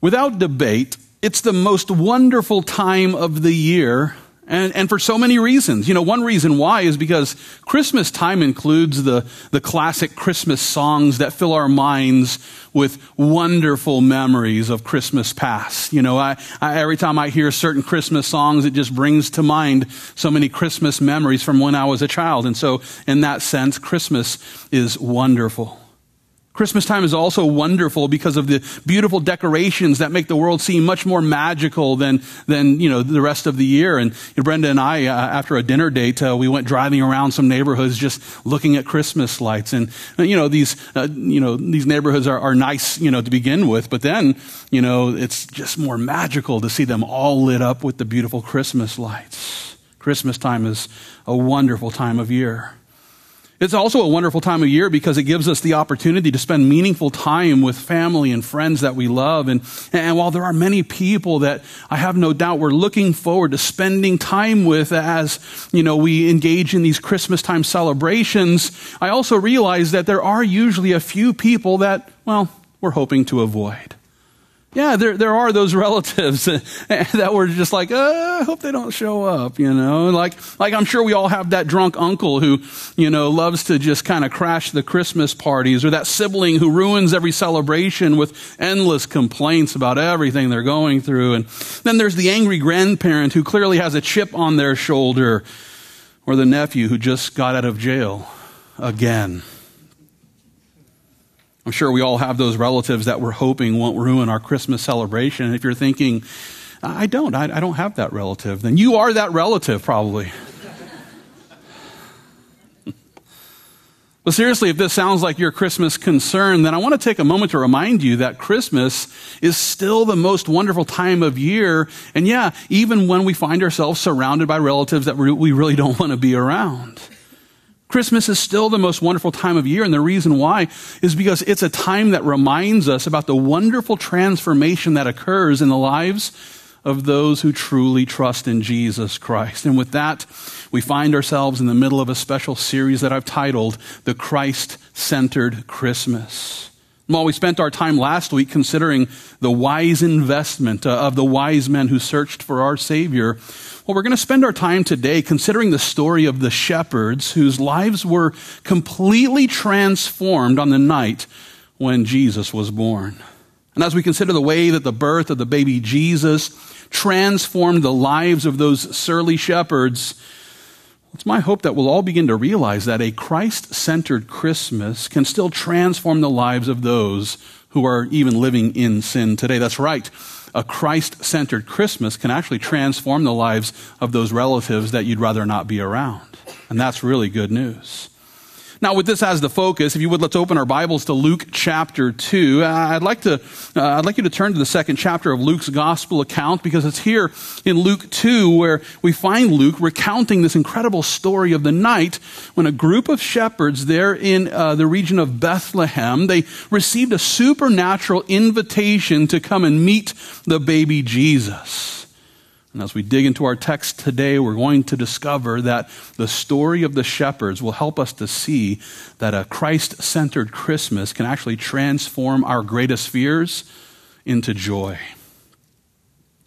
Without debate, it's the most wonderful time of the year and, and for so many reasons. You know, one reason why is because Christmas time includes the, the classic Christmas songs that fill our minds with wonderful memories of Christmas past. You know, I, I, every time I hear certain Christmas songs, it just brings to mind so many Christmas memories from when I was a child. And so, in that sense, Christmas is wonderful. Christmas time is also wonderful because of the beautiful decorations that make the world seem much more magical than, than you know, the rest of the year. And Brenda and I, uh, after a dinner date, uh, we went driving around some neighborhoods just looking at Christmas lights. And, uh, you know, these, uh, you know, these neighborhoods are, are nice, you know, to begin with. But then, you know, it's just more magical to see them all lit up with the beautiful Christmas lights. Christmas time is a wonderful time of year. It's also a wonderful time of year because it gives us the opportunity to spend meaningful time with family and friends that we love. And, and while there are many people that I have no doubt we're looking forward to spending time with as, you know, we engage in these Christmas time celebrations, I also realize that there are usually a few people that, well, we're hoping to avoid. Yeah, there, there are those relatives that were just like, uh, I hope they don't show up, you know? Like, like I'm sure we all have that drunk uncle who, you know, loves to just kind of crash the Christmas parties or that sibling who ruins every celebration with endless complaints about everything they're going through. And then there's the angry grandparent who clearly has a chip on their shoulder or the nephew who just got out of jail again. I'm sure we all have those relatives that we're hoping won't ruin our Christmas celebration. And if you're thinking, I don't, I, I don't have that relative, then you are that relative probably. But seriously, if this sounds like your Christmas concern, then I want to take a moment to remind you that Christmas is still the most wonderful time of year. And yeah, even when we find ourselves surrounded by relatives that we really don't want to be around. Christmas is still the most wonderful time of year, and the reason why is because it's a time that reminds us about the wonderful transformation that occurs in the lives of those who truly trust in Jesus Christ. And with that, we find ourselves in the middle of a special series that I've titled The Christ Centered Christmas. While we spent our time last week considering the wise investment uh, of the wise men who searched for our Savior, well, we're going to spend our time today considering the story of the shepherds whose lives were completely transformed on the night when Jesus was born. And as we consider the way that the birth of the baby Jesus transformed the lives of those surly shepherds, it's my hope that we'll all begin to realize that a Christ centered Christmas can still transform the lives of those who are even living in sin today. That's right a Christ centered Christmas can actually transform the lives of those relatives that you'd rather not be around. And that's really good news. Now, with this as the focus, if you would, let's open our Bibles to Luke chapter 2. Uh, I'd like to, uh, I'd like you to turn to the second chapter of Luke's gospel account because it's here in Luke 2 where we find Luke recounting this incredible story of the night when a group of shepherds there in uh, the region of Bethlehem, they received a supernatural invitation to come and meet the baby Jesus. And as we dig into our text today, we're going to discover that the story of the shepherds will help us to see that a Christ centered Christmas can actually transform our greatest fears into joy.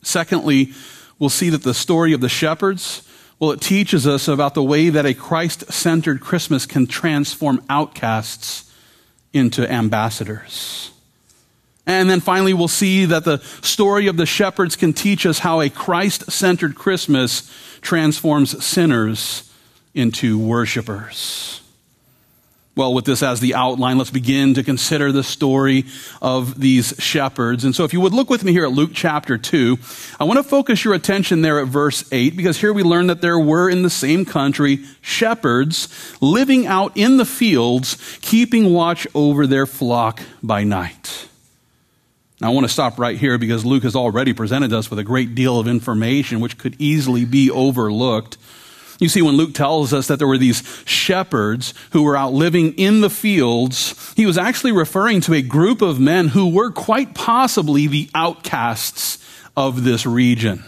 Secondly, we'll see that the story of the shepherds, well, it teaches us about the way that a Christ centered Christmas can transform outcasts into ambassadors. And then finally, we'll see that the story of the shepherds can teach us how a Christ centered Christmas transforms sinners into worshipers. Well, with this as the outline, let's begin to consider the story of these shepherds. And so, if you would look with me here at Luke chapter 2, I want to focus your attention there at verse 8, because here we learn that there were in the same country shepherds living out in the fields, keeping watch over their flock by night. I want to stop right here because Luke has already presented us with a great deal of information which could easily be overlooked. You see, when Luke tells us that there were these shepherds who were out living in the fields, he was actually referring to a group of men who were quite possibly the outcasts of this region.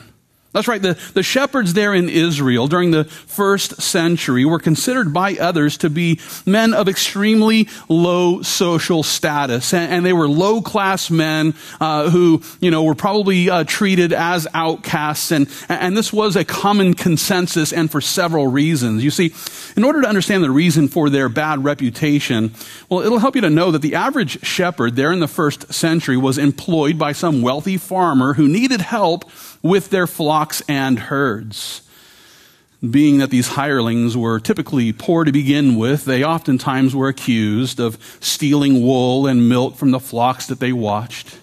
That's right. The, the shepherds there in Israel during the first century were considered by others to be men of extremely low social status. And, and they were low class men uh, who, you know, were probably uh, treated as outcasts. And, and this was a common consensus and for several reasons. You see, in order to understand the reason for their bad reputation, well, it'll help you to know that the average shepherd there in the first century was employed by some wealthy farmer who needed help with their flocks and herds. Being that these hirelings were typically poor to begin with, they oftentimes were accused of stealing wool and milk from the flocks that they watched.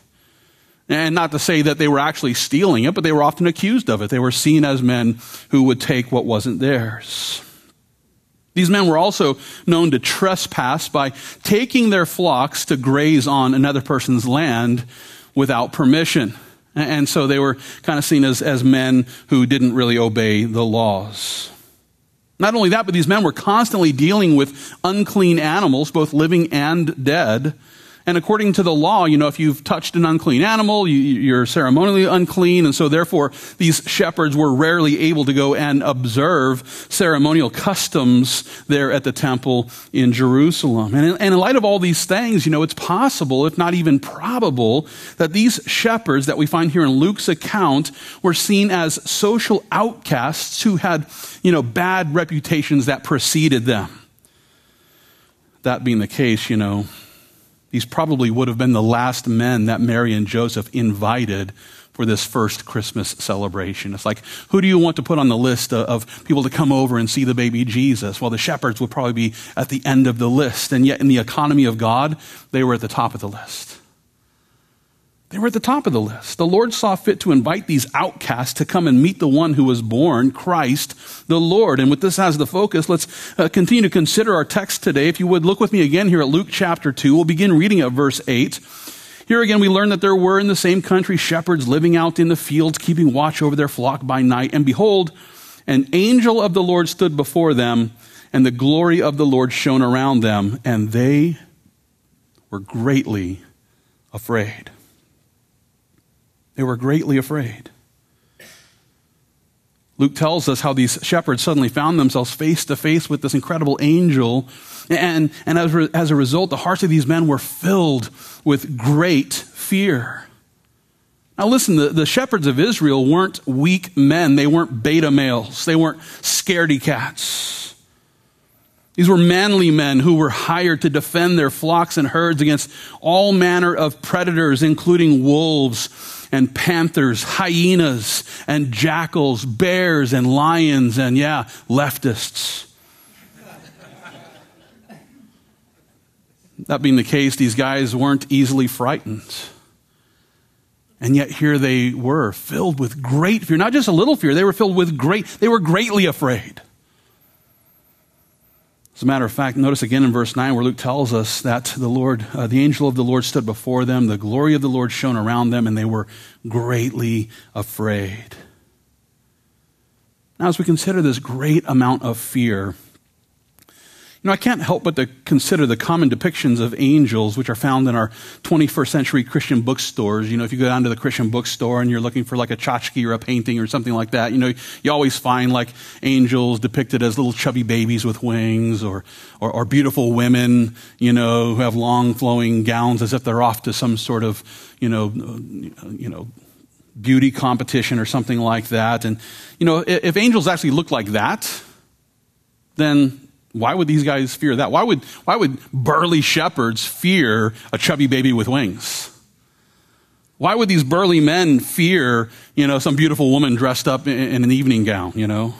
And not to say that they were actually stealing it, but they were often accused of it. They were seen as men who would take what wasn't theirs. These men were also known to trespass by taking their flocks to graze on another person's land without permission. And so they were kind of seen as, as men who didn't really obey the laws. Not only that, but these men were constantly dealing with unclean animals, both living and dead. And according to the law, you know, if you've touched an unclean animal, you, are ceremonially unclean. And so therefore, these shepherds were rarely able to go and observe ceremonial customs there at the temple in Jerusalem. And in, and in light of all these things, you know, it's possible, if not even probable, that these shepherds that we find here in Luke's account were seen as social outcasts who had, you know, bad reputations that preceded them. That being the case, you know, these probably would have been the last men that Mary and Joseph invited for this first Christmas celebration. It's like, who do you want to put on the list of people to come over and see the baby Jesus? Well, the shepherds would probably be at the end of the list. And yet, in the economy of God, they were at the top of the list. They were at the top of the list. The Lord saw fit to invite these outcasts to come and meet the one who was born, Christ the Lord. And with this as the focus, let's uh, continue to consider our text today. If you would look with me again here at Luke chapter 2, we'll begin reading at verse 8. Here again, we learn that there were in the same country shepherds living out in the fields, keeping watch over their flock by night. And behold, an angel of the Lord stood before them, and the glory of the Lord shone around them, and they were greatly afraid. They were greatly afraid. Luke tells us how these shepherds suddenly found themselves face to face with this incredible angel. And, and as, re, as a result, the hearts of these men were filled with great fear. Now, listen, the, the shepherds of Israel weren't weak men. They weren't beta males. They weren't scaredy cats. These were manly men who were hired to defend their flocks and herds against all manner of predators, including wolves and panthers, hyenas and jackals, bears and lions, and yeah, leftists. that being the case, these guys weren't easily frightened. And yet here they were, filled with great fear. Not just a little fear, they were filled with great, they were greatly afraid. As a matter of fact, notice again in verse 9 where Luke tells us that the Lord, uh, the angel of the Lord stood before them, the glory of the Lord shone around them, and they were greatly afraid. Now, as we consider this great amount of fear, you know, I can't help but to consider the common depictions of angels which are found in our 21st century Christian bookstores. You know, if you go down to the Christian bookstore and you're looking for like a tchotchke or a painting or something like that, you know, you always find like angels depicted as little chubby babies with wings or, or, or beautiful women, you know, who have long flowing gowns as if they're off to some sort of, you know, you know, beauty competition or something like that. And, you know, if angels actually look like that, then why would these guys fear that? Why would, why would burly shepherds fear a chubby baby with wings? Why would these burly men fear, you know, some beautiful woman dressed up in, in an evening gown, you know?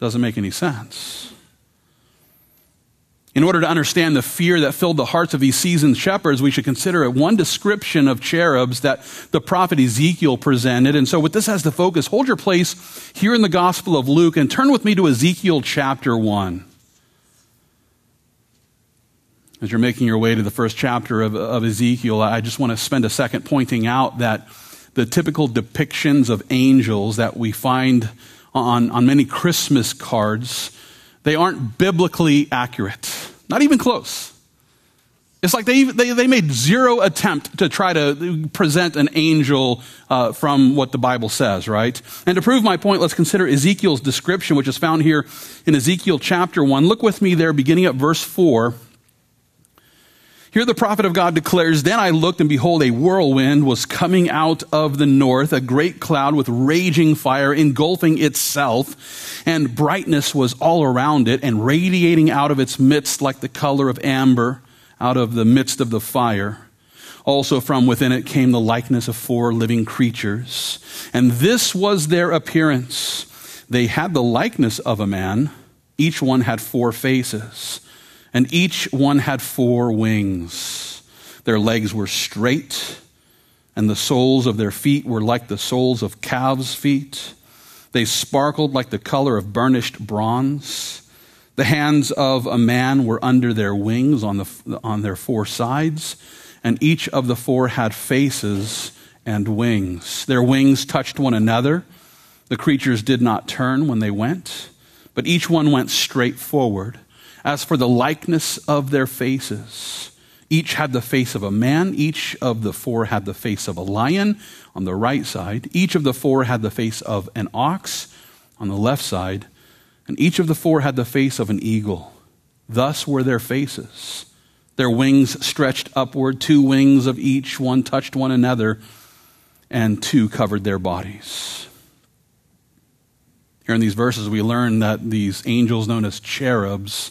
Doesn't make any sense. In order to understand the fear that filled the hearts of these seasoned shepherds, we should consider one description of cherubs that the prophet Ezekiel presented. And so, with this as the focus, hold your place here in the Gospel of Luke and turn with me to Ezekiel chapter 1. As you're making your way to the first chapter of, of Ezekiel, I just want to spend a second pointing out that the typical depictions of angels that we find on, on many Christmas cards they aren't biblically accurate, not even close. It's like they, they, they made zero attempt to try to present an angel uh, from what the Bible says, right? And to prove my point, let's consider Ezekiel's description, which is found here in Ezekiel chapter 1. Look with me there, beginning at verse 4. Here the prophet of God declares, Then I looked, and behold, a whirlwind was coming out of the north, a great cloud with raging fire engulfing itself, and brightness was all around it, and radiating out of its midst like the color of amber out of the midst of the fire. Also from within it came the likeness of four living creatures. And this was their appearance. They had the likeness of a man. Each one had four faces, and each one had four wings. Their legs were straight, and the soles of their feet were like the soles of calves' feet. They sparkled like the color of burnished bronze. The hands of a man were under their wings on, the, on their four sides, and each of the four had faces and wings. Their wings touched one another. The creatures did not turn when they went, but each one went straight forward. As for the likeness of their faces, each had the face of a man, each of the four had the face of a lion on the right side, each of the four had the face of an ox on the left side and each of the four had the face of an eagle. Thus were their faces. Their wings stretched upward, two wings of each, one touched one another, and two covered their bodies. Here in these verses, we learn that these angels, known as cherubs,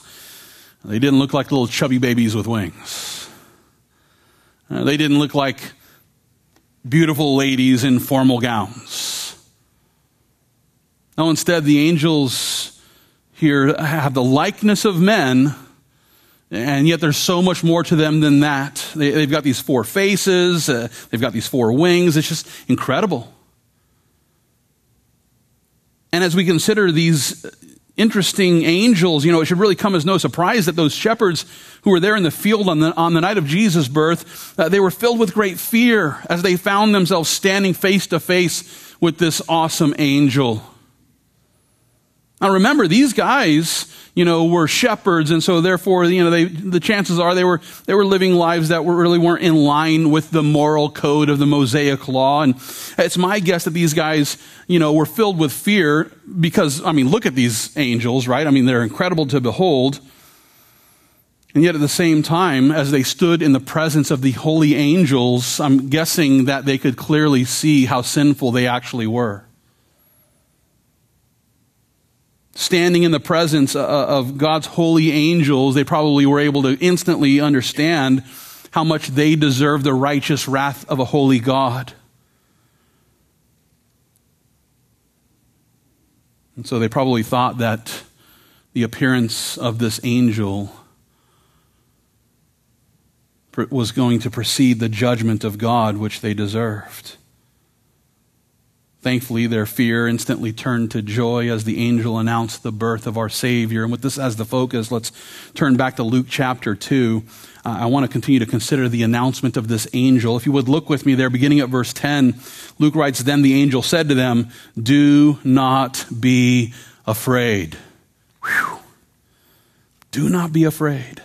they didn't look like little chubby babies with wings. Uh, they didn't look like beautiful ladies in formal gowns. No, instead, the angels here have the likeness of men, and yet there's so much more to them than that. They, have got these four faces, uh, they've got these four wings. It's just incredible. And as we consider these interesting angels, you know, it should really come as no surprise that those shepherds who were there in the field on the, on the night of Jesus' birth, uh, they were filled with great fear as they found themselves standing face to face with this awesome angel. Now remember, these guys, you know, were shepherds, and so therefore, you know, they, the chances are they were, they were living lives that were, really weren't in line with the moral code of the Mosaic law. And it's my guess that these guys, you know, were filled with fear because, I mean, look at these angels, right? I mean, they're incredible to behold. And yet at the same time, as they stood in the presence of the holy angels, I'm guessing that they could clearly see how sinful they actually were standing in the presence uh, of God's holy angels, they probably were able to instantly understand how much they deserve the righteous wrath of a holy God. And so they probably thought that the appearance of this angel was going to precede the judgment of God which they deserved. Thankfully, their fear instantly turned to joy as the angel announced the birth of our Savior. And with this as the focus, let's turn back to Luke chapter 2. Uh, I want to continue to consider the announcement of this angel. If you would look with me there, beginning at verse 10, Luke writes, Then the angel said to them, Do not be afraid. Whew. Do not be afraid.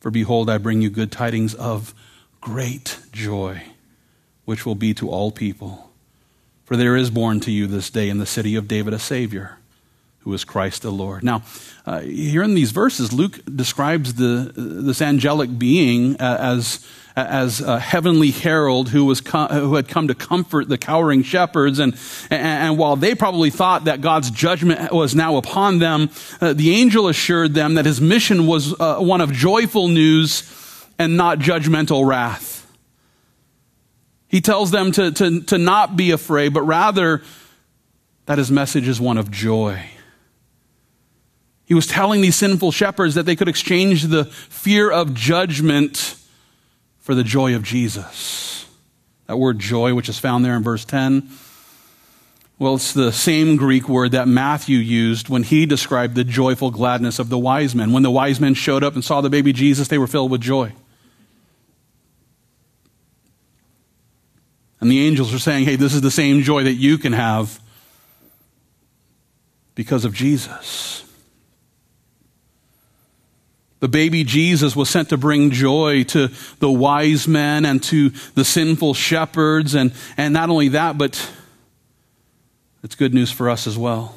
For behold, I bring you good tidings of great joy, which will be to all people. For there is born to you this day in the city of David a Savior, who is Christ the Lord. Now, uh, here in these verses, Luke describes the, this angelic being as, as a heavenly herald who, was who had come to comfort the cowering shepherds. And, and, and, while they probably thought that God's judgment was now upon them, uh, the angel assured them that his mission was uh, one of joyful news and not judgmental wrath. He tells them to, to, to not be afraid, but rather that his message is one of joy. He was telling these sinful shepherds that they could exchange the fear of judgment for the joy of Jesus. That word joy, which is found there in verse 10, well, it's the same Greek word that Matthew used when he described the joyful gladness of the wise men. When the wise men showed up and saw the baby Jesus, they were filled with joy. And the angels are saying, hey, this is the same joy that you can have because of Jesus. The baby Jesus was sent to bring joy to the wise men and to the sinful shepherds. And, and not only that, but it's good news for us as well.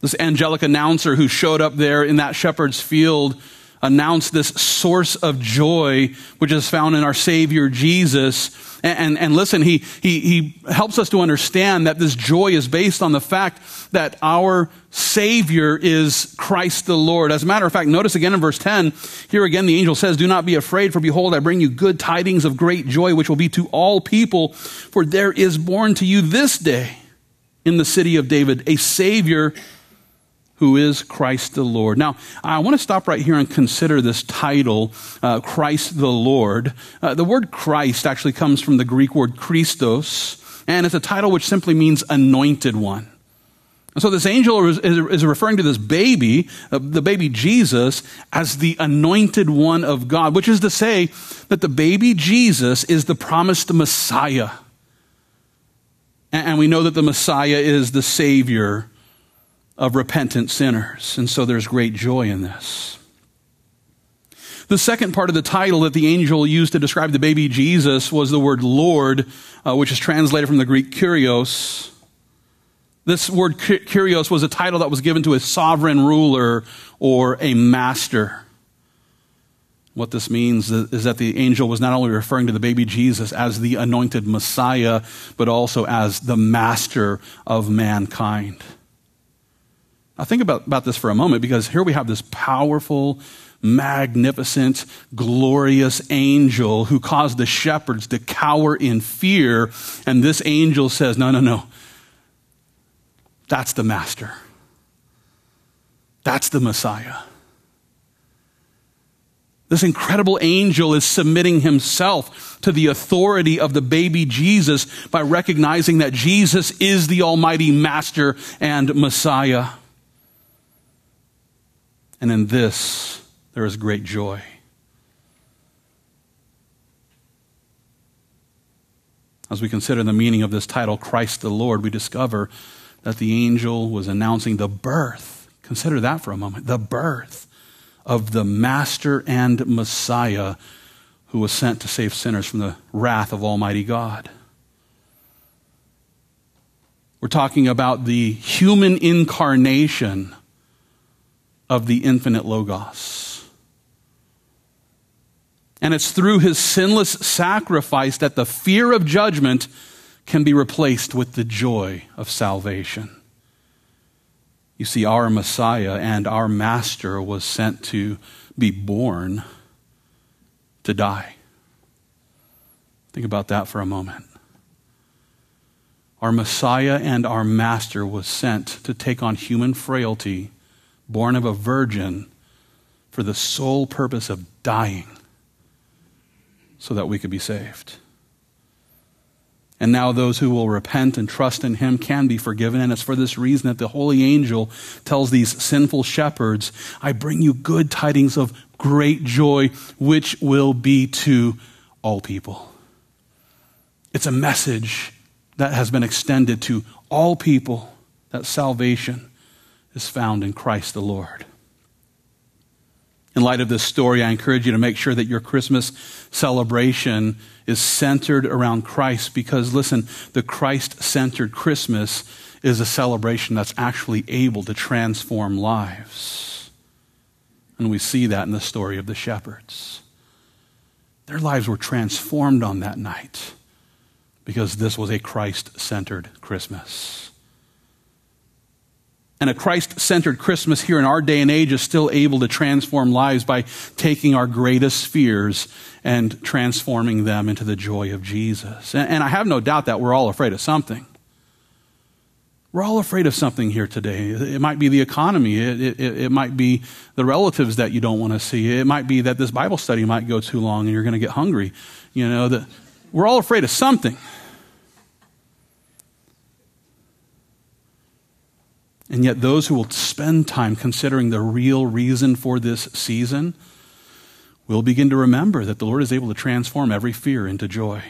This angelic announcer who showed up there in that shepherd's field announced this source of joy, which is found in our Savior Jesus. And, and, and, listen, he, he, he helps us to understand that this joy is based on the fact that our Savior is Christ the Lord. As a matter of fact, notice again in verse 10, here again the angel says, Do not be afraid, for behold, I bring you good tidings of great joy, which will be to all people. For there is born to you this day in the city of David a Savior who is Christ the Lord. Now, I want to stop right here and consider this title, uh, Christ the Lord. Uh, the word Christ actually comes from the Greek word Christos, and it's a title which simply means anointed one. so this angel is, referring to this baby, uh, the baby Jesus, as the anointed one of God, which is to say that the baby Jesus is the promised Messiah. And we know that the Messiah is the Savior of repentant sinners. And so there's great joy in this. The second part of the title that the angel used to describe the baby Jesus was the word Lord, uh, which is translated from the Greek kurios. This word kurios was a title that was given to a sovereign ruler or a master. What this means is that the angel was not only referring to the baby Jesus as the anointed Messiah, but also as the master of mankind. Now, think about, about this for a moment because here we have this powerful, magnificent, glorious angel who caused the shepherds to cower in fear. And this angel says, No, no, no. That's the master. That's the Messiah. This incredible angel is submitting himself to the authority of the baby Jesus by recognizing that Jesus is the Almighty Master and Messiah. And in this, there is great joy. As we consider the meaning of this title, Christ the Lord, we discover that the angel was announcing the birth. Consider that for a moment the birth of the Master and Messiah who was sent to save sinners from the wrath of Almighty God. We're talking about the human incarnation of the infinite Logos. And it's through his sinless sacrifice that the fear of judgment can be replaced with the joy of salvation. You see, our Messiah and our Master was sent to be born to die. Think about that for a moment. Our Messiah and our Master was sent to take on human frailty born of a virgin for the sole purpose of dying so that we could be saved. And now those who will repent and trust in him can be forgiven. And it's for this reason that the holy angel tells these sinful shepherds, I bring you good tidings of great joy, which will be to all people. It's a message that has been extended to all people that salvation is found in Christ the Lord. In light of this story, I encourage you to make sure that your Christmas celebration is centered around Christ because, listen, the Christ centered Christmas is a celebration that's actually able to transform lives. And we see that in the story of the shepherds. Their lives were transformed on that night because this was a Christ centered Christmas. And a Christ centered Christmas here in our day and age is still able to transform lives by taking our greatest fears and transforming them into the joy of Jesus. And, and I have no doubt that we're all afraid of something. We're all afraid of something here today. It might be the economy. It, it, it might be the relatives that you don't want to see. It might be that this Bible study might go too long and you're going to get hungry. You know, that we're all afraid of something. And yet, those who will spend time considering the real reason for this season will begin to remember that the Lord is able to transform every fear into joy.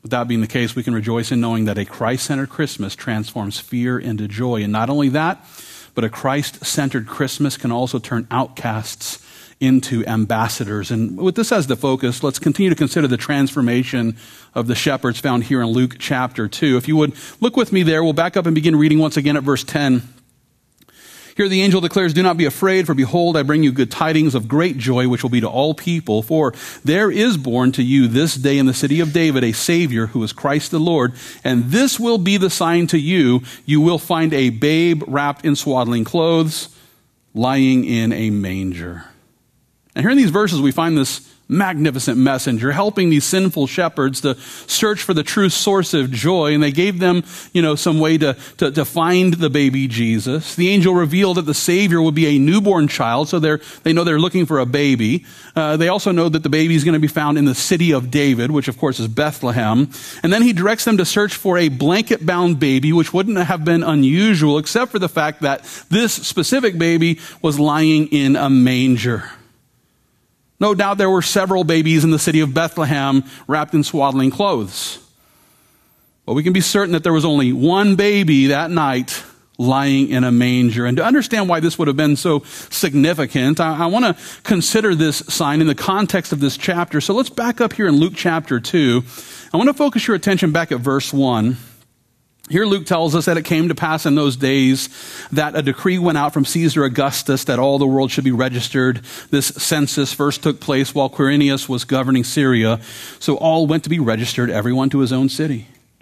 With that being the case, we can rejoice in knowing that a Christ centered Christmas transforms fear into joy. And not only that, but a Christ centered Christmas can also turn outcasts into ambassadors. And with this as the focus, let's continue to consider the transformation of the shepherds found here in Luke chapter 2. If you would look with me there, we'll back up and begin reading once again at verse 10. Here the angel declares, Do not be afraid, for behold, I bring you good tidings of great joy, which will be to all people. For there is born to you this day in the city of David a Savior who is Christ the Lord. And this will be the sign to you. You will find a babe wrapped in swaddling clothes, lying in a manger. And here in these verses, we find this magnificent messenger helping these sinful shepherds to search for the true source of joy. And they gave them you know some way to, to, to, find the baby jesus. The angel revealed that the savior would be a newborn child so they're, they know they're looking for a baby. Uh, they also know that the baby is going to be found in the city of david which of course is bethlehem. And then he directs them to search for a blanket bound baby which wouldn't have been unusual except for the fact that this specific baby was lying in a manger no doubt there were several babies in the city of Bethlehem wrapped in swaddling clothes. But we can be certain that there was only one baby that night lying in a manger. And to understand why this would have been so significant, I, I want to consider this sign in the context of this chapter. So let's back up here in Luke chapter 2. I want to focus your attention back at verse 1. Here Luke tells us that it came to pass in those days that a decree went out from Caesar Augustus that all the world should be registered. This census first took place while Quirinius was governing Syria. So all went to be registered, everyone to his own city.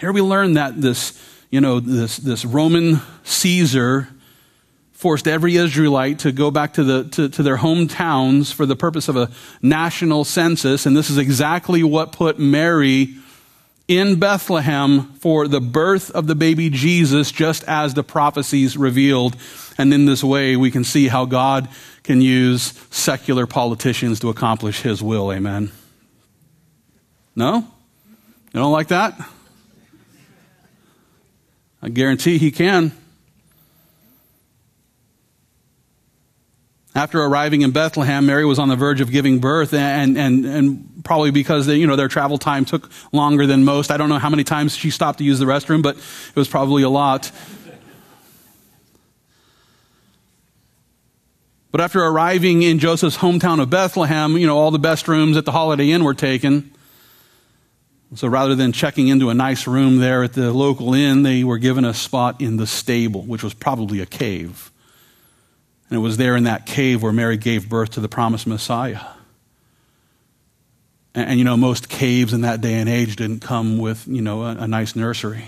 Here we learn that this, you know, this, this Roman Caesar forced every Israelite to go back to, the, to, to their hometowns for the purpose of a national census. And this is exactly what put Mary in Bethlehem for the birth of the baby Jesus, just as the prophecies revealed. And in this way, we can see how God can use secular politicians to accomplish his will. Amen. No? You don't like that? I guarantee he can. After arriving in Bethlehem, Mary was on the verge of giving birth, and, and, and probably because they, you know, their travel time took longer than most. I don't know how many times she stopped to use the restroom, but it was probably a lot. But after arriving in Joseph's hometown of Bethlehem, you know, all the best rooms at the Holiday Inn were taken. So rather than checking into a nice room there at the local inn, they were given a spot in the stable, which was probably a cave. And it was there in that cave where Mary gave birth to the promised Messiah. And, and you know, most caves in that day and age didn't come with, you know, a, a nice nursery.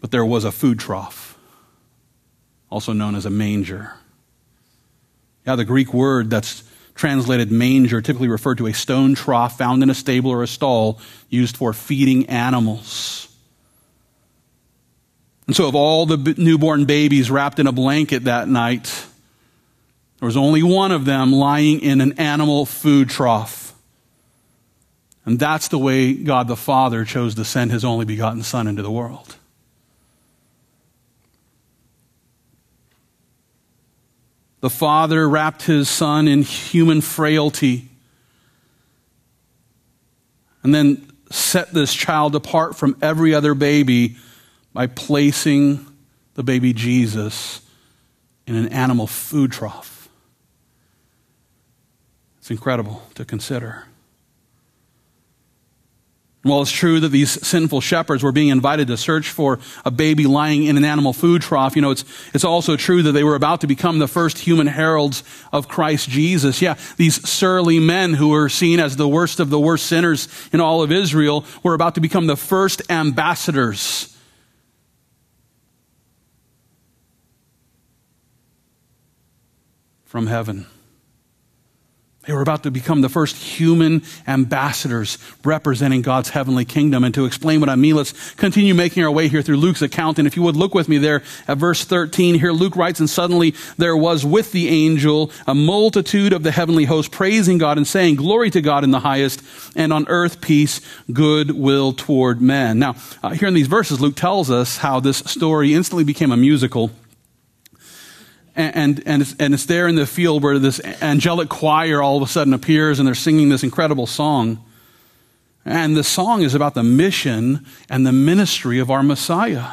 But there was a food trough, also known as a manger. Yeah, the Greek word that's translated manger typically referred to a stone trough found in a stable or a stall used for feeding animals. And so, of all the newborn babies wrapped in a blanket that night, there was only one of them lying in an animal food trough. And that's the way God the Father chose to send his only begotten Son into the world. The Father wrapped his Son in human frailty and then set this child apart from every other baby by placing the baby Jesus in an animal food trough. It's incredible to consider. While it's true that these sinful shepherds were being invited to search for a baby lying in an animal food trough, you know, it's, it's also true that they were about to become the first human heralds of Christ Jesus. Yeah, these surly men who were seen as the worst of the worst sinners in all of Israel were about to become the first ambassadors. From heaven They were about to become the first human ambassadors representing God's heavenly kingdom. And to explain what I mean, let's continue making our way here through Luke's account. And if you would look with me there at verse 13, here Luke writes, And suddenly there was with the angel a multitude of the heavenly host praising God and saying, Glory to God in the highest, and on earth peace, goodwill toward men. Now, uh, here in these verses, Luke tells us how this story instantly became a musical and, and, it's, and it's there in the field where this angelic choir all of a sudden appears and they're singing this incredible song. And the song is about the mission and the ministry of our Messiah.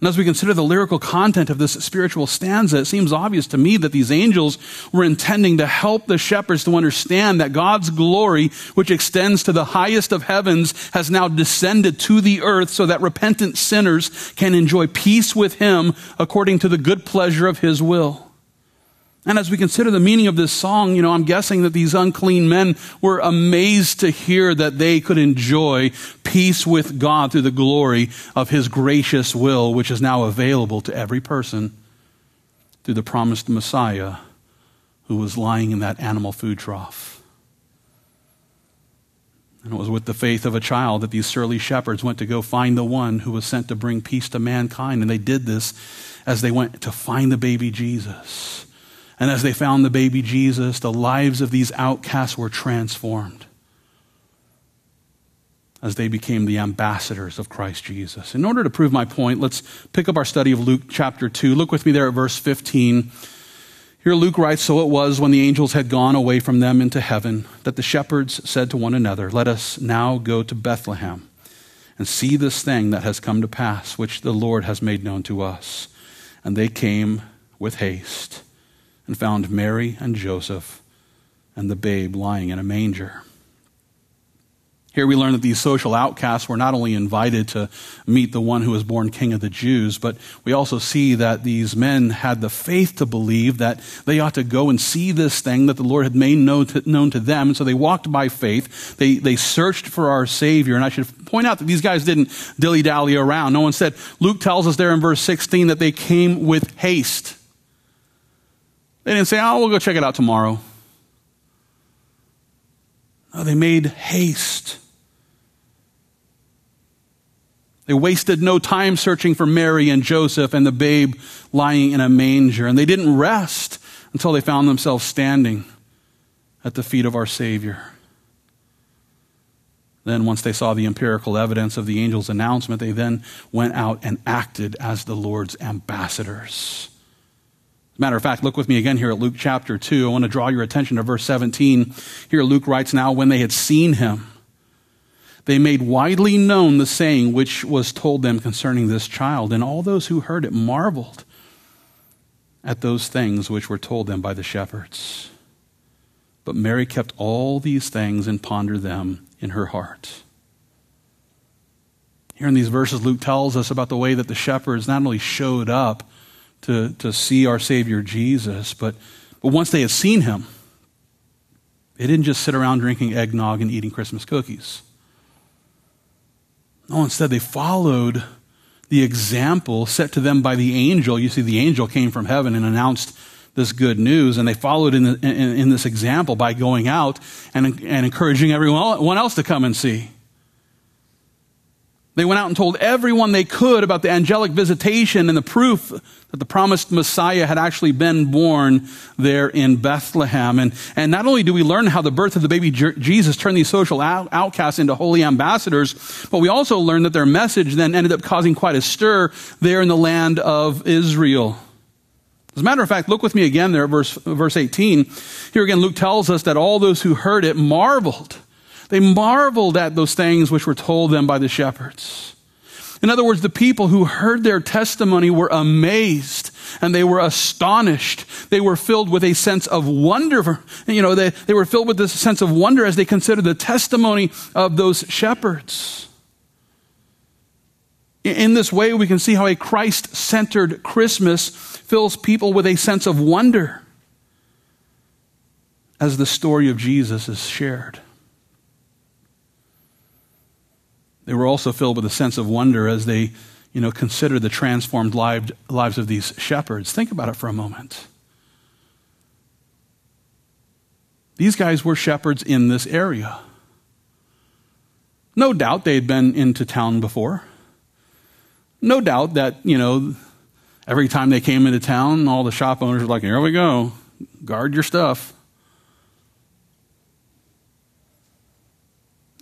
And as we consider the lyrical content of this spiritual stanza, it seems obvious to me that these angels were intending to help the shepherds to understand that God's glory, which extends to the highest of heavens, has now descended to the earth so that repentant sinners can enjoy peace with Him according to the good pleasure of His will. And as we consider the meaning of this song, you know, I'm guessing that these unclean men were amazed to hear that they could enjoy peace with God through the glory of His gracious will, which is now available to every person through the promised Messiah who was lying in that animal food trough. And it was with the faith of a child that these surly shepherds went to go find the one who was sent to bring peace to mankind. And they did this as they went to find the baby Jesus. And as they found the baby Jesus, the lives of these outcasts were transformed as they became the ambassadors of Christ Jesus. In order to prove my point, let's pick up our study of Luke chapter 2. Look with me there at verse 15. Here Luke writes So it was when the angels had gone away from them into heaven that the shepherds said to one another, Let us now go to Bethlehem and see this thing that has come to pass, which the Lord has made known to us. And they came with haste and found Mary and Joseph and the babe lying in a manger. Here we learn that these social outcasts were not only invited to meet the one who was born king of the Jews, but we also see that these men had the faith to believe that they ought to go and see this thing that the Lord had made known to, known to them. And so they walked by faith. They, they searched for our Savior. And I should point out that these guys didn't dilly dally around. No one said, Luke tells us there in verse 16 that they came with haste. They didn't say, oh, we'll go check it out tomorrow. No, they made haste. They wasted no time searching for Mary and Joseph and the babe lying in a manger. And they didn't rest until they found themselves standing at the feet of our Savior. Then, once they saw the empirical evidence of the angel's announcement, they then went out and acted as the Lord's ambassadors. Matter of fact, look with me again here at Luke chapter 2. I want to draw your attention to verse 17. Here Luke writes, Now when they had seen him, they made widely known the saying which was told them concerning this child, and all those who heard it marveled at those things which were told them by the shepherds. But Mary kept all these things and pondered them in her heart. Here in these verses, Luke tells us about the way that the shepherds not only showed up, to, to see our Savior Jesus. But, but once they had seen him, they didn't just sit around drinking eggnog and eating Christmas cookies. No, instead, they followed the example set to them by the angel. You see, the angel came from heaven and announced this good news, and they followed in, the, in, in this example by going out and, and encouraging everyone else to come and see. They went out and told everyone they could about the angelic visitation and the proof that the promised Messiah had actually been born there in Bethlehem. And, and not only do we learn how the birth of the baby Jesus turned these social outcasts into holy ambassadors, but we also learn that their message then ended up causing quite a stir there in the land of Israel. As a matter of fact, look with me again there verse, verse 18. Here again, Luke tells us that all those who heard it marveled they marveled at those things which were told them by the shepherds. In other words, the people who heard their testimony were amazed and they were astonished. They were filled with a sense of wonder. You know, they, they were filled with this sense of wonder as they considered the testimony of those shepherds. In this way, we can see how a Christ centered Christmas fills people with a sense of wonder as the story of Jesus is shared. They were also filled with a sense of wonder as they, you know, considered the transformed lives of these shepherds. Think about it for a moment. These guys were shepherds in this area. No doubt they'd been into town before. No doubt that, you know, every time they came into town, all the shop owners were like, here we go, guard your stuff.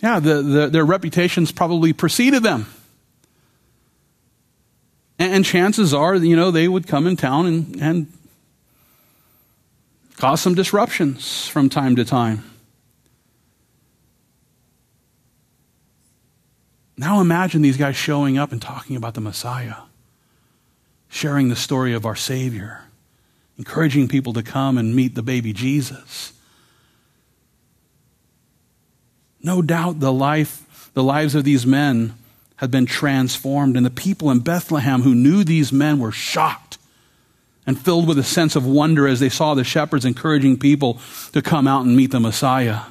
Yeah, the, the, their reputations probably preceded them. And, and, chances are, you know, they would come in town and, and cause some disruptions from time to time. Now imagine these guys showing up and talking about the Messiah, sharing the story of our Savior, encouraging people to come and meet the baby Jesus. No doubt the life, the lives of these men had been transformed, and the people in Bethlehem who knew these men were shocked and filled with a sense of wonder as they saw the shepherds encouraging people to come out and meet the Messiah.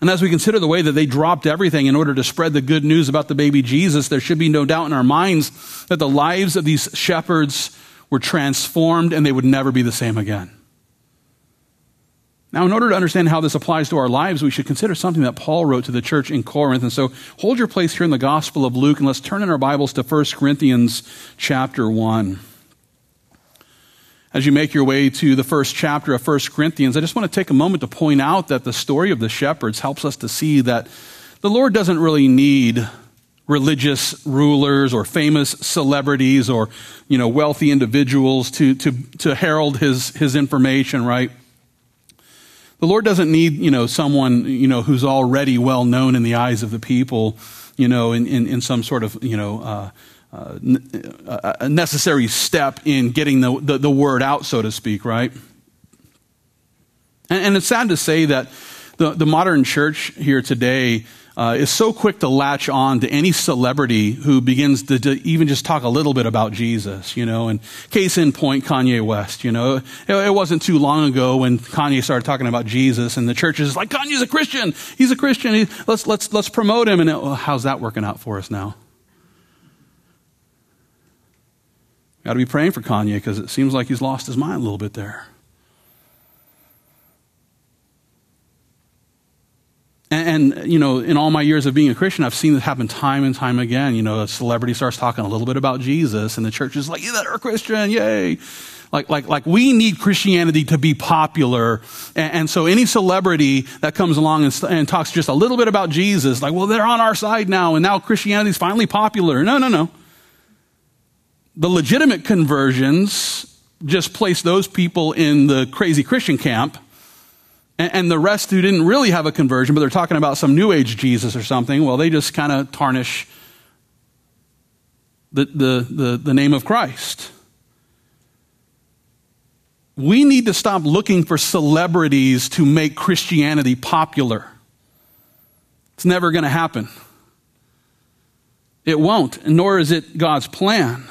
And as we consider the way that they dropped everything in order to spread the good news about the baby Jesus, there should be no doubt in our minds that the lives of these shepherds were transformed and they would never be the same again. Now, in order to understand how this applies to our lives, we should consider something that Paul wrote to the church in Corinth. And so hold your place here in the Gospel of Luke and let's turn in our Bibles to 1 Corinthians chapter 1 as you make your way to the first chapter of 1 Corinthians, I just want to take a moment to point out that the story of the shepherds helps us to see that the Lord doesn't really need religious rulers or famous celebrities or you know wealthy individuals to, to, to herald his, his information right the lord doesn't need you know someone you know who's already well known in the eyes of the people you know in, in, in some sort of you know uh, uh, a necessary step in getting the, the, the, word out, so to speak, right? And, and it's sad to say that the, the modern church here today uh, is so quick to latch on to any celebrity who begins to, to, even just talk a little bit about Jesus, you know. And case in point, Kanye West, you know. It, it, wasn't too long ago when Kanye started talking about Jesus, and the church is like, Kanye's a Christian. He's a Christian. He, let's let's let's promote him. And it, well, how's that working out for us now? Got to be praying for Kanye because it seems like he's lost his mind a little bit there. And, you know, in all my years of being a Christian, I've seen this happen time and time again. You know, a celebrity starts talking a little bit about Jesus, and the church is like, "Yeah, they're a Christian, yay!" Like, like, like we need Christianity to be popular, and, and so any celebrity that comes along and, and talks just a little bit about Jesus, like, well, they're on our side now, and now Christianity is finally popular. No, no, no. The legitimate conversions just place those people in the crazy Christian camp. And, the rest who didn't really have a conversion, but they're talking about some new age Jesus or something, well, they just kind of tarnish the, the, the, the name of Christ. We need to stop looking for celebrities to make Christianity popular. It's never going to happen. It won't, nor is it God's plan.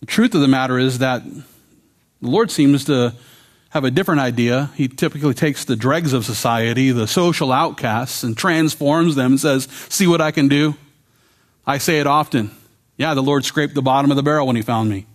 The truth of the matter is that the Lord seems to have a different idea. He typically takes the dregs of society, the social outcasts, and transforms them and says, See what I can do? I say it often. Yeah, the Lord scraped the bottom of the barrel when he found me.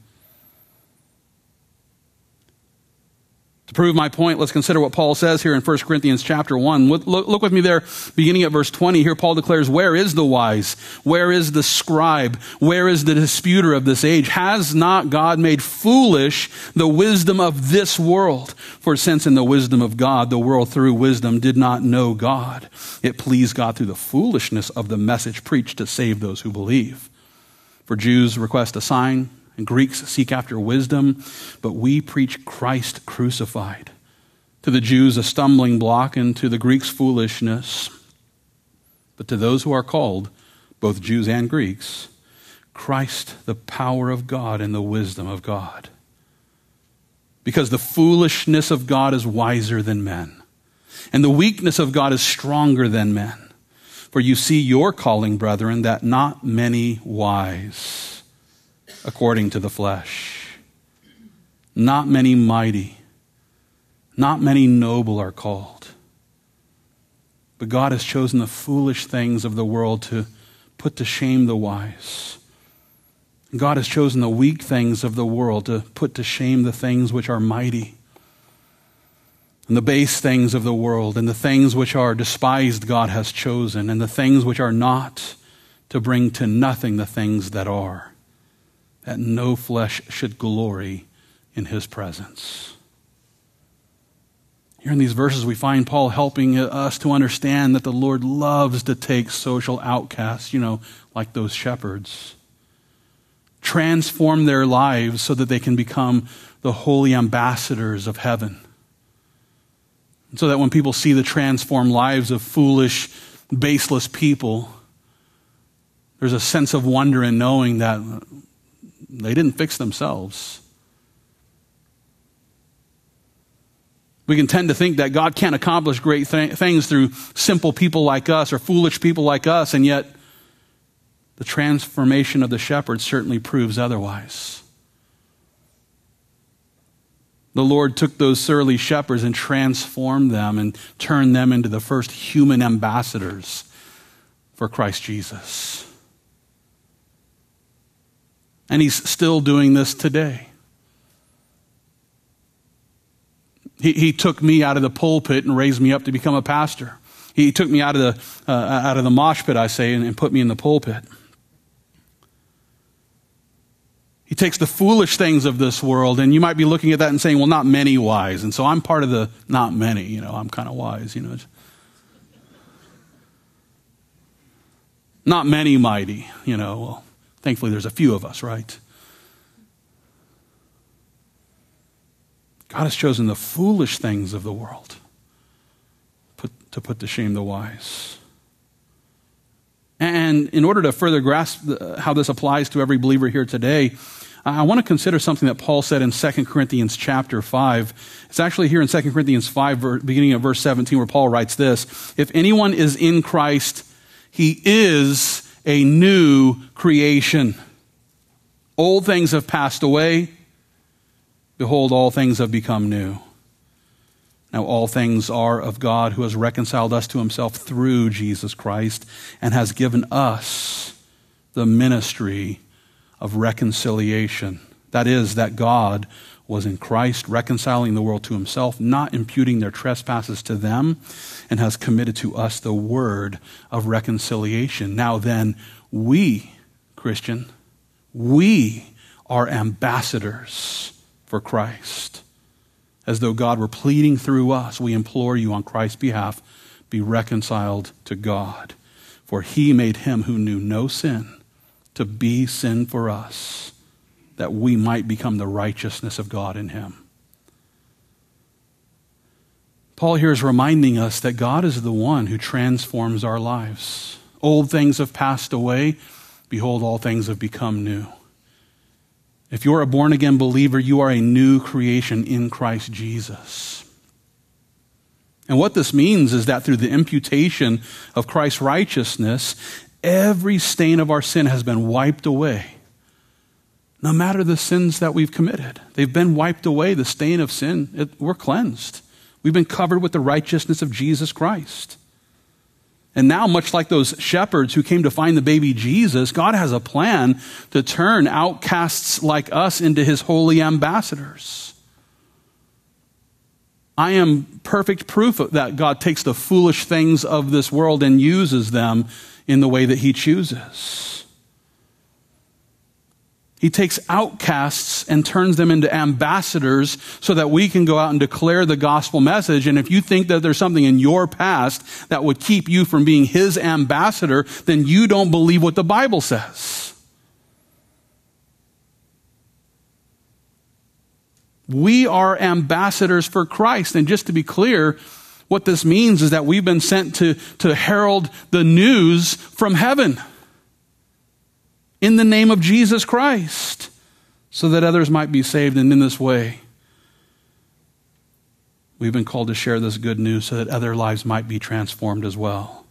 To prove my point, let's consider what Paul says here in 1 Corinthians chapter 1. Look, with me there, beginning at verse 20. Here Paul declares, Where is the wise? Where is the scribe? Where is the disputer of this age? Has not God made foolish the wisdom of this world? For since in the wisdom of God, the world through wisdom did not know God, it pleased God through the foolishness of the message preached to save those who believe. For Jews request a sign and Greeks seek after wisdom, but we preach Christ crucified. To the Jews, a stumbling block, and to the Greeks, foolishness. But to those who are called, both Jews and Greeks, Christ, the power of God and the wisdom of God. Because the foolishness of God is wiser than men, and the weakness of God is stronger than men. For you see your calling, brethren, that not many wise according to the flesh. Not many mighty, not many noble are called. But God has chosen the foolish things of the world to put to shame the wise. God has chosen the weak things of the world to put to shame the things which are mighty. And the base things of the world and the things which are despised, God has chosen, and the things which are not, to bring to nothing the things that are, that no flesh should glory in his presence. Here in these verses, we find Paul helping us to understand that the Lord loves to take social outcasts, you know, like those shepherds, transform their lives so that they can become the holy ambassadors of heaven. So that when people see the transformed lives of foolish, baseless people, there's a sense of wonder in knowing that they didn't fix themselves. We can tend to think that God can't accomplish great th- things through simple people like us or foolish people like us, and yet the transformation of the shepherd certainly proves otherwise. The Lord took those surly shepherds and transformed them and turned them into the first human ambassadors for Christ Jesus. And He's still doing this today. He, he took me out of the pulpit and raised me up to become a pastor. He took me out of the, uh, out of the mosh pit, I say, and, and put me in the pulpit. He takes the foolish things of this world, and you might be looking at that and saying, well, not many wise. And so I'm part of the not many, you know, I'm kind of wise, you know. Not many mighty, you know. Well, thankfully, there's a few of us, right? God has chosen the foolish things of the world put, to put to shame the wise. And in order to further grasp the, how this applies to every believer here today, I want to consider something that Paul said in 2 Corinthians chapter 5. It's actually here in 2 Corinthians 5, beginning of verse 17, where Paul writes this If anyone is in Christ, he is a new creation. Old things have passed away. Behold, all things have become new. Now, all things are of God who has reconciled us to himself through Jesus Christ and has given us the ministry of reconciliation. That is, that God was in Christ reconciling the world to himself, not imputing their trespasses to them, and has committed to us the word of reconciliation. Now, then, we, Christian, we are ambassadors for Christ. As though God were pleading through us, we implore you on Christ's behalf, be reconciled to God. For he made him who knew no sin to be sin for us, that we might become the righteousness of God in him. Paul here is reminding us that God is the one who transforms our lives. Old things have passed away. Behold, all things have become new. If you're a born again believer, you are a new creation in Christ Jesus. And what this means is that through the imputation of Christ's righteousness, every stain of our sin has been wiped away. No matter the sins that we've committed, they've been wiped away. The stain of sin, it, we're cleansed. We've been covered with the righteousness of Jesus Christ. And now, much like those shepherds who came to find the baby Jesus, God has a plan to turn outcasts like us into his holy ambassadors. I am perfect proof that God takes the foolish things of this world and uses them in the way that he chooses. He takes outcasts and turns them into ambassadors so that we can go out and declare the gospel message. And if you think that there's something in your past that would keep you from being his ambassador, then you don't believe what the Bible says. We are ambassadors for Christ. And just to be clear, what this means is that we've been sent to, to herald the news from heaven in the name of Jesus Christ so that others might be saved. And in this way, we've been called to share this good news so that other lives might be transformed as well.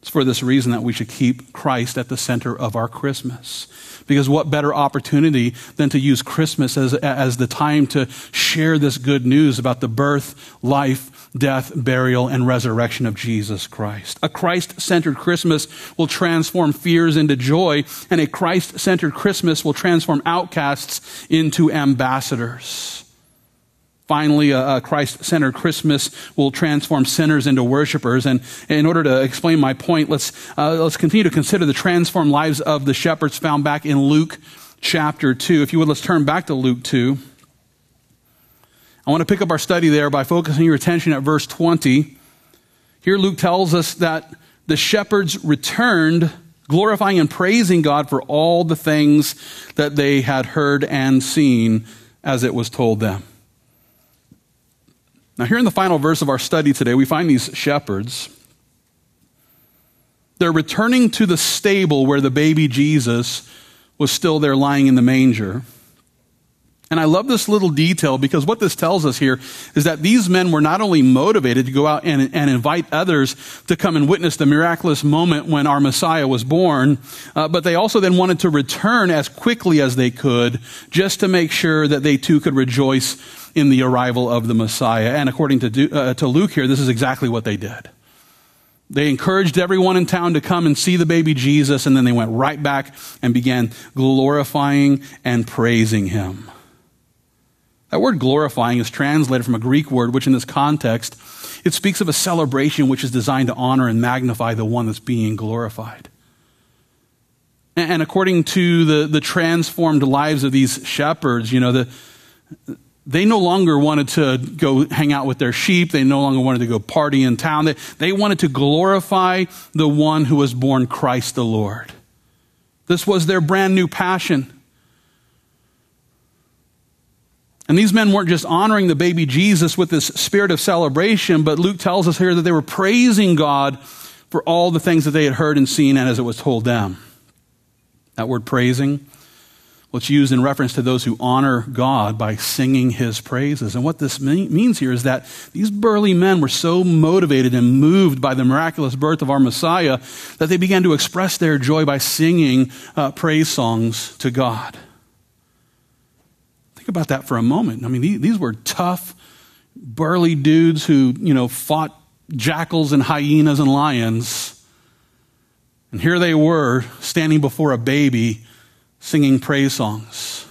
It's for this reason that we should keep Christ at the center of our Christmas. Because what better opportunity than to use Christmas as, as the time to share this good news about the birth, life, death, burial, and resurrection of Jesus Christ. A Christ centered Christmas will transform fears into joy, and a Christ centered Christmas will transform outcasts into ambassadors. Finally, a, Christ centered Christmas will transform sinners into worshipers. And in order to explain my point, let's, uh, let's continue to consider the transformed lives of the shepherds found back in Luke chapter 2. If you would, let's turn back to Luke 2. I want to pick up our study there by focusing your attention at verse 20. Here, Luke tells us that the shepherds returned, glorifying and praising God for all the things that they had heard and seen as it was told them. Now, here in the final verse of our study today, we find these shepherds. They're returning to the stable where the baby Jesus was still there lying in the manger. And I love this little detail because what this tells us here is that these men were not only motivated to go out and, and invite others to come and witness the miraculous moment when our Messiah was born, uh, but they also then wanted to return as quickly as they could just to make sure that they too could rejoice in the arrival of the Messiah. And according to, uh, to Luke here, this is exactly what they did. They encouraged everyone in town to come and see the baby Jesus, and then they went right back and began glorifying and praising him. That word glorifying is translated from a Greek word, which in this context, it speaks of a celebration which is designed to honor and magnify the one that's being glorified. And according to the, the transformed lives of these shepherds, you know, the, they no longer wanted to go hang out with their sheep. They no longer wanted to go party in town. They, they wanted to glorify the one who was born Christ the Lord. This was their brand new passion. And these men weren't just honoring the baby Jesus with this spirit of celebration, but Luke tells us here that they were praising God for all the things that they had heard and seen and as it was told them. That word praising What's used in reference to those who honor God by singing his praises. And what this means here is that these burly men were so motivated and moved by the miraculous birth of our Messiah that they began to express their joy by singing uh, praise songs to God. Think about that for a moment. I mean, these were tough, burly dudes who, you know, fought jackals and hyenas and lions. And here they were standing before a baby singing praise songs.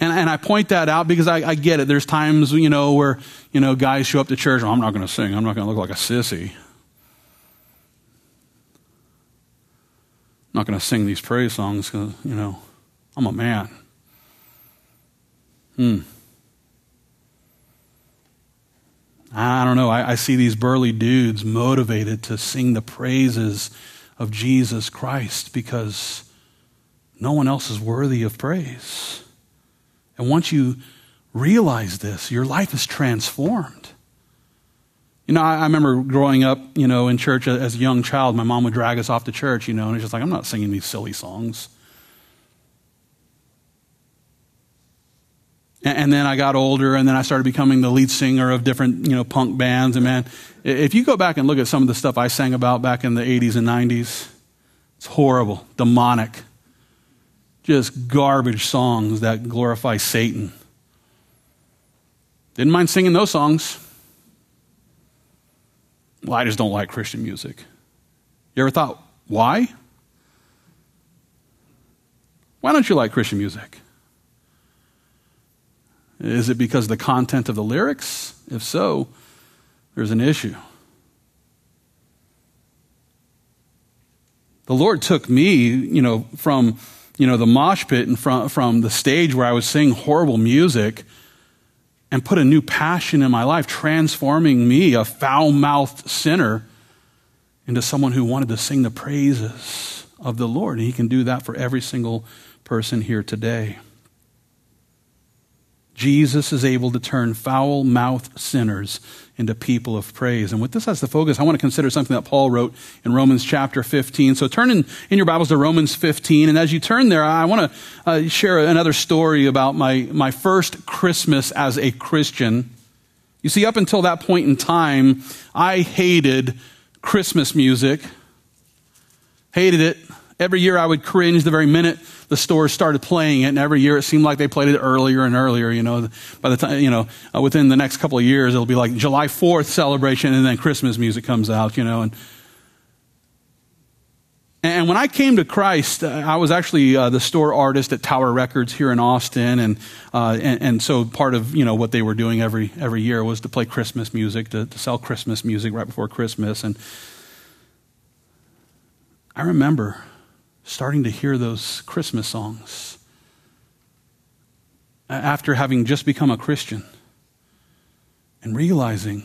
And, and I point that out because I, I get it. There's times, you know, where, you know, guys show up to church, oh, I'm not going to sing. I'm not going to look like a sissy. I'm not going to sing these praise songs because, you know, I'm a man. Hmm. I don't know. I, I, see these burly dudes motivated to sing the praises of Jesus Christ because no one else is worthy of praise. And once you realize this, your life is transformed. You know, I, I, remember growing up, you know, in church as a young child, my mom would drag us off to church, you know, and it's just like, I'm not singing these silly songs. And, then I got older, and then I started becoming the lead singer of different, you know, punk bands. And man, if you go back and look at some of the stuff I sang about back in the 80s and 90s, it's horrible, demonic just garbage songs that glorify Satan. Didn't mind singing those songs. Well, I just don't like Christian music. You ever thought, why? Why don't you like Christian music? Is it because of the content of the lyrics? If so, there's an issue. The Lord took me, you know, from you know, the mosh pit and from, from the stage where I was singing horrible music and put a new passion in my life, transforming me, a foul mouthed sinner, into someone who wanted to sing the praises of the Lord. And He can do that for every single person here today. Jesus is able to turn foul mouthed sinners into people of praise. And with this as the focus, I want to consider something that Paul wrote in Romans chapter 15. So turn in, in your Bibles to Romans 15. And as you turn there, I want to uh, share another story about my, my first Christmas as a Christian. You see, up until that point in time, I hated Christmas music. Hated it. Every year I would cringe the very minute the stores started playing it, and every year it seemed like they played it earlier and earlier. You know, by the time, you know, uh, within the next couple of years, it'll be like July 4th celebration, and then Christmas music comes out, you know, and and when I came to Christ, uh, I was actually uh, the store artist at Tower Records here in Austin, and, uh, and, and so part of you know what they were doing every every year was to play Christmas music, to, to sell Christmas music right before Christmas, and I remember starting to hear those Christmas songs after having just become a Christian, and realizing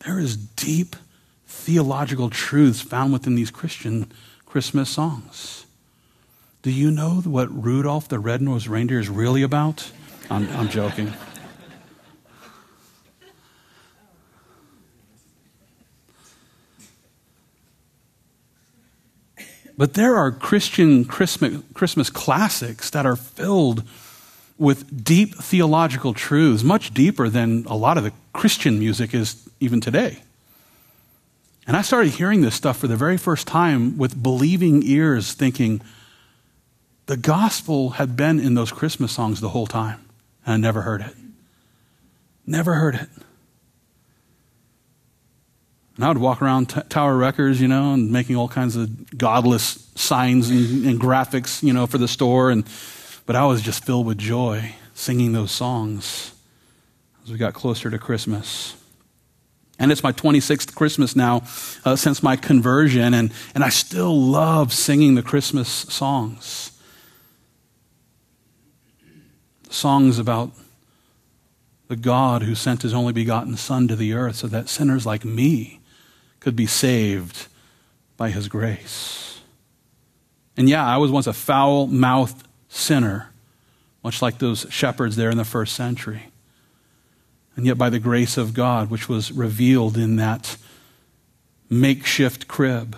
there is deep theological truths found within these Christian Christmas songs. Do you know what Rudolph the Red-Nosed Reindeer is really about? I'm, I'm joking. But there are Christian Christmas, classics that are filled with deep theological truths, much deeper than a lot of the Christian music is even today. And I started hearing this stuff for the very first time with believing ears, thinking the gospel had been in those Christmas songs the whole time, and I never heard it. Never heard it. And I would walk around t- Tower Records, you know, and making all kinds of godless signs and, and graphics, you know, for the store. And, but I was just filled with joy singing those songs as we got closer to Christmas. And it's my 26th Christmas now uh, since my conversion, and, and I still love singing the Christmas songs. Songs about the God who sent his only begotten Son to the earth so that sinners like me could be saved by his grace. And yeah, I was once a foul mouthed sinner, much like those shepherds there in the first century. And yet, by the grace of God, which was revealed in that makeshift crib,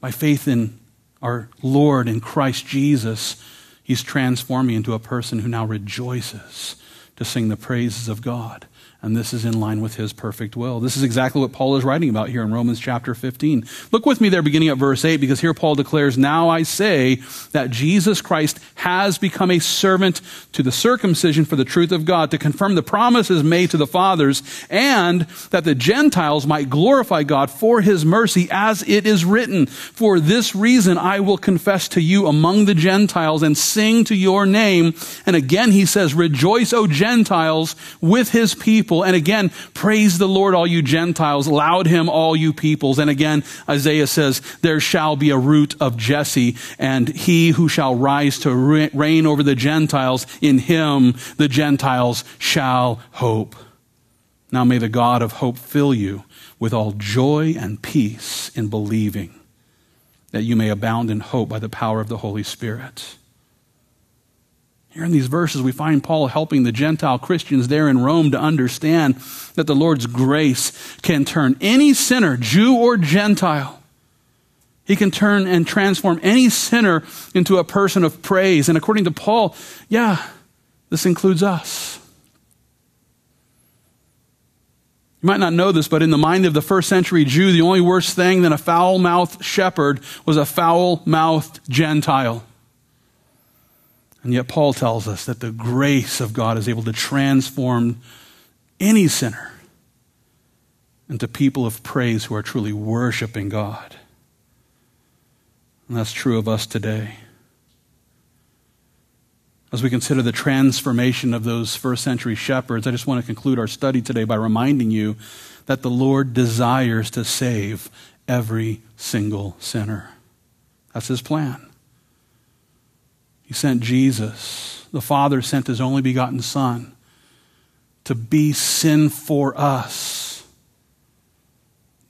by faith in our Lord in Christ Jesus, He's transformed me into a person who now rejoices to sing the praises of God and this is in line with his perfect will. This is exactly what Paul is writing about here in Romans chapter 15. Look with me there beginning at verse 8 because here Paul declares, Now I say that Jesus Christ has become a servant to the circumcision for the truth of God to confirm the promises made to the fathers and that the Gentiles might glorify God for his mercy as it is written. For this reason I will confess to you among the Gentiles and sing to your name. And again he says, Rejoice, O Gentiles, with his people people. And again, praise the Lord, all you Gentiles. Laud him, all you peoples. And again, Isaiah says, there shall be a root of Jesse, and he who shall rise to reign over the Gentiles, in him the Gentiles shall hope. Now may the God of hope fill you with all joy and peace in believing, that you may abound in hope by the power of the Holy Spirit. Here in these verses, we find Paul helping the Gentile Christians there in Rome to understand that the Lord's grace can turn any sinner, Jew or Gentile, he can turn and transform any sinner into a person of praise. And according to Paul, yeah, this includes us. You might not know this, but in the mind of the first century Jew, the only worse thing than a foul mouthed shepherd was a foul mouthed Gentile. And yet, Paul tells us that the grace of God is able to transform any sinner into people of praise who are truly worshiping God. And that's true of us today. As we consider the transformation of those first century shepherds, I just want to conclude our study today by reminding you that the Lord desires to save every single sinner. That's his plan. He sent Jesus. The Father sent his only begotten Son to be sin for us,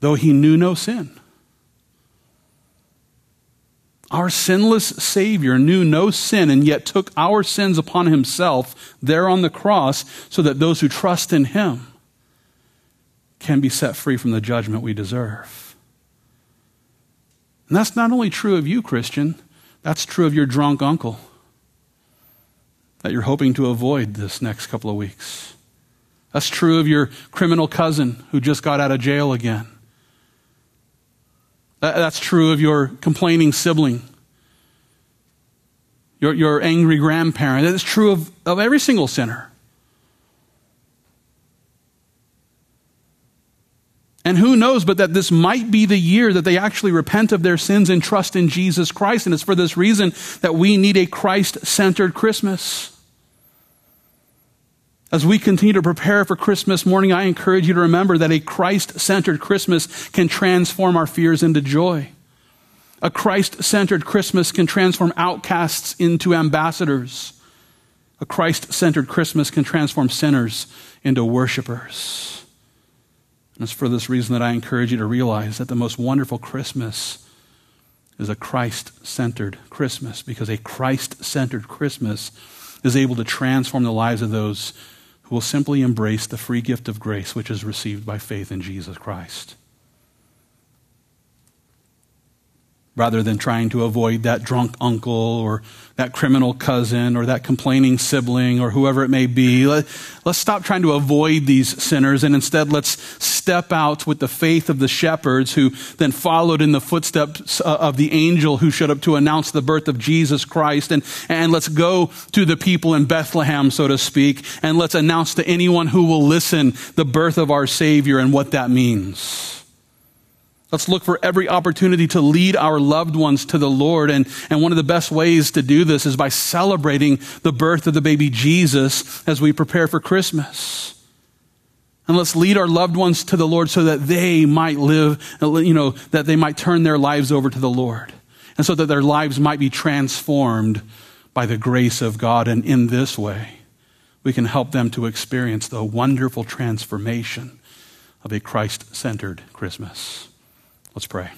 though he knew no sin. Our sinless Savior knew no sin and yet took our sins upon himself there on the cross so that those who trust in him can be set free from the judgment we deserve. And that's not only true of you, Christian, that's true of your drunk uncle that you're hoping to avoid this next couple of weeks. That's true of your criminal cousin who just got out of jail again. That's true of your complaining sibling, your, your angry grandparent. It's true of, of every single sinner. And who knows but that this might be the year that they actually repent of their sins and trust in Jesus Christ. And it's for this reason that we need a Christ centered Christmas. As we continue to prepare for Christmas morning, I encourage you to remember that a Christ centered Christmas can transform our fears into joy. A Christ centered Christmas can transform outcasts into ambassadors. A Christ centered Christmas can transform sinners into worshipers. And it's for this reason that I encourage you to realize that the most wonderful Christmas is a Christ centered Christmas, because a Christ centered Christmas is able to transform the lives of those who will simply embrace the free gift of grace which is received by faith in Jesus Christ. Rather than trying to avoid that drunk uncle or that criminal cousin or that complaining sibling or whoever it may be. Let, us stop trying to avoid these sinners and instead let's step out with the faith of the shepherds who then followed in the footsteps uh, of the angel who showed up to announce the birth of Jesus Christ. And, and let's go to the people in Bethlehem, so to speak, and let's announce to anyone who will listen the birth of our Savior and what that means. Let's look for every opportunity to lead our loved ones to the Lord. And, and one of the best ways to do this is by celebrating the birth of the baby Jesus as we prepare for Christmas. And let's lead our loved ones to the Lord so that they might live, you know, that they might turn their lives over to the Lord. And so that their lives might be transformed by the grace of God. And in this way, we can help them to experience the wonderful transformation of a Christ centered Christmas. Let's pray.